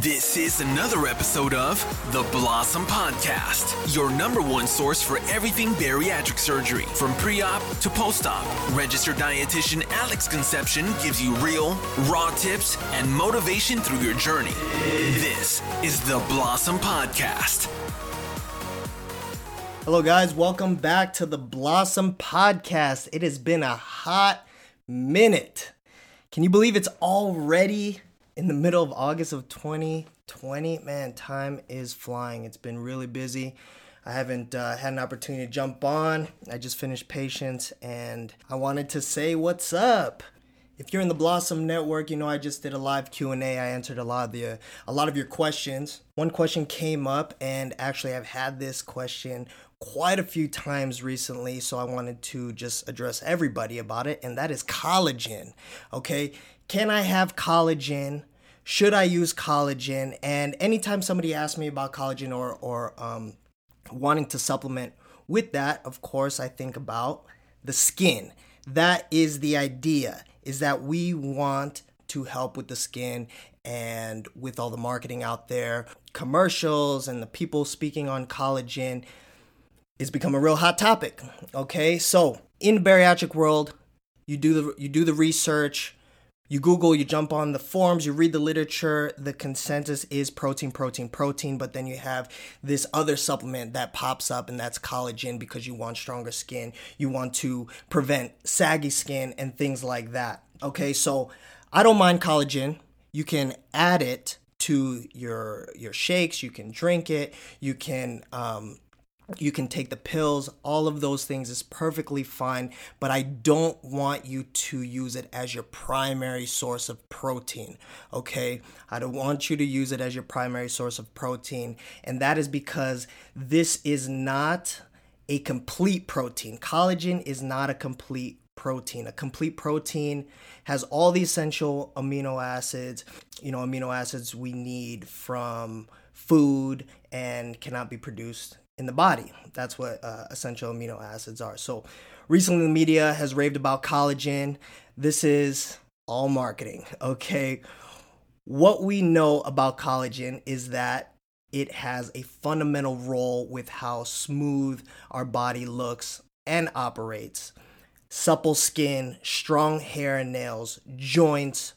This is another episode of the Blossom Podcast, your number one source for everything bariatric surgery, from pre op to post op. Registered dietitian Alex Conception gives you real, raw tips and motivation through your journey. This is the Blossom Podcast. Hello, guys. Welcome back to the Blossom Podcast. It has been a hot minute. Can you believe it's already in the middle of August of 2020? Man, time is flying. It's been really busy. I haven't uh, had an opportunity to jump on. I just finished patients and I wanted to say what's up. If you're in the Blossom Network, you know I just did a live Q&A. I answered a lot of the uh, a lot of your questions. One question came up and actually I've had this question quite a few times recently, so I wanted to just address everybody about it, and that is collagen. Okay, can I have collagen? Should I use collagen? And anytime somebody asks me about collagen or or um, wanting to supplement with that, of course, I think about the skin. That is the idea. Is that we want to help with the skin and with all the marketing out there, commercials and the people speaking on collagen it's become a real hot topic. Okay, so in the bariatric world, you do the you do the research, you Google, you jump on the forums, you read the literature. The consensus is protein, protein, protein, but then you have this other supplement that pops up, and that's collagen because you want stronger skin, you want to prevent saggy skin, and things like that. Okay, so I don't mind collagen. You can add it to your your shakes. You can drink it. You can um, you can take the pills all of those things is perfectly fine but i don't want you to use it as your primary source of protein okay? I don't want you to use it as your primary source of protein and that is because this is not a complete protein. Collagen is not a complete protein. A complete protein has all the essential amino acids you know amino acids we need from food and cannot be produced in the body. That's what uh, essential amino acids are. So, recently the media has raved about collagen. This is all marketing, okay? What we know about collagen is that it has a fundamental role with how smooth our body looks and operates. Supple skin, strong hair and nails, joints,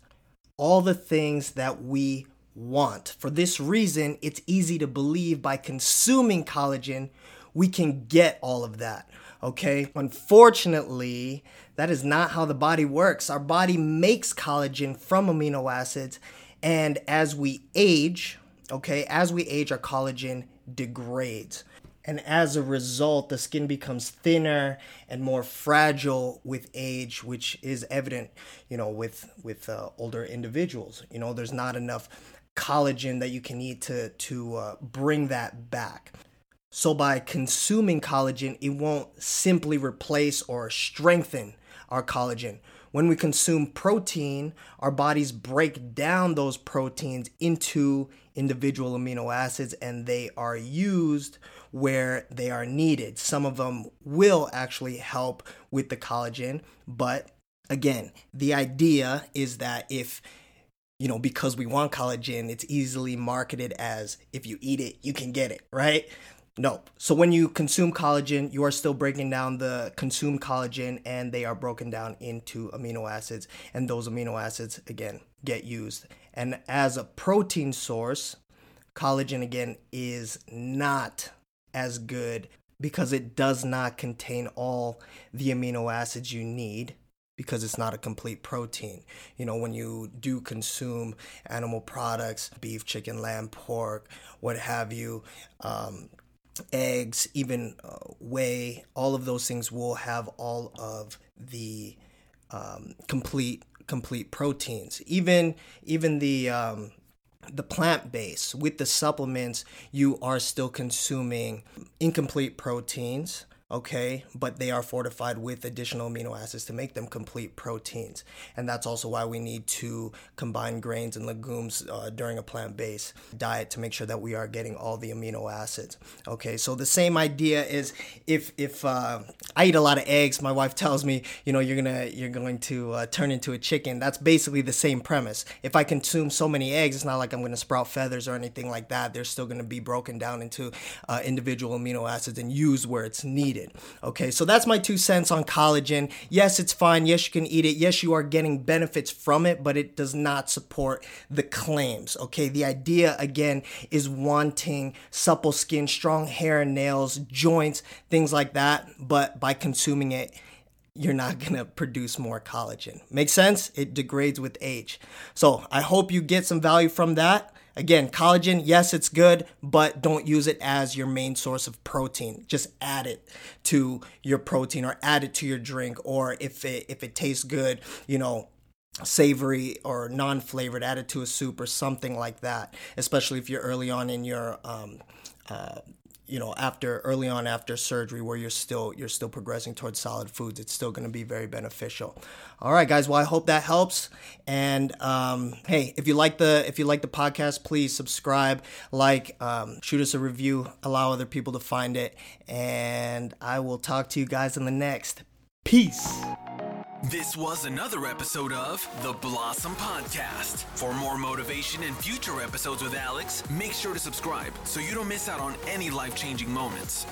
all the things that we want. For this reason, it's easy to believe by consuming collagen, we can get all of that. Okay, unfortunately, that is not how the body works. Our body makes collagen from amino acids, and as we age, okay, as we age, our collagen degrades. And as a result, the skin becomes thinner and more fragile with age, which is evident, you know, with with uh, older individuals. You know, there's not enough collagen that you can eat to to uh, bring that back. So by consuming collagen, it won't simply replace or strengthen our collagen. When we consume protein, our bodies break down those proteins into individual amino acids and they are used where they are needed. Some of them will actually help with the collagen, but again, the idea is that if you know, because we want collagen, it's easily marketed as if you eat it, you can get it, right? No. So when you consume collagen, you are still breaking down the consumed collagen and they are broken down into amino acids. And those amino acids, again, get used. And as a protein source, collagen, again, is not as good because it does not contain all the amino acids you need because it's not a complete protein. You know, when you do consume animal products, beef, chicken, lamb, pork, what have you, um, eggs, even uh, whey, all of those things will have all of the um, complete complete proteins. Even even the um, the plant base with the supplements, you are still consuming incomplete proteins okay, but they are fortified with additional amino acids to make them complete proteins. And that's also why we need to combine grains and legumes uh, during a plant based diet to make sure that we are getting all the amino acids. Okay, so the same idea is if if uh, I eat a lot of eggs, my wife tells me, you know, you're gonna you're going to uh, turn into a chicken. That's basically the same premise. If I consume so many eggs, it's not like I'm gonna sprout feathers or anything like that. They're still gonna be broken down into uh, individual amino acids and used where it's needed needed. Okay, so that's my two cents on collagen. Yes, it's fine. Yes, you can eat it. Yes, you are getting benefits from it, but it does not support the claims. Okay, the idea again is wanting supple skin, strong hair and nails, joints, things like that, but by consuming it, you're not gonna produce more collagen. Make sense? It degrades with age. So I hope you get some value from that. Again, collagen, yes, it's good, but don't use it as your main source of protein. Just add it to your protein or add it to your drink or if it if it tastes good, you know, savory or non-flavored added to a soup or something like that especially if you're early on in your um, uh, you know after early on after surgery where you're still you're still progressing towards solid foods it's still going to be very beneficial. All right guys well i hope that helps. And um, hey if you like the if you like the podcast please subscribe like um, shoot us a review allow other people to find it. And i will talk to you guys in the next. Peace this was another episode of the Blossom Podcast. For more motivation and future episodes with Alex, make sure to subscribe so you don't miss out on any life changing moments.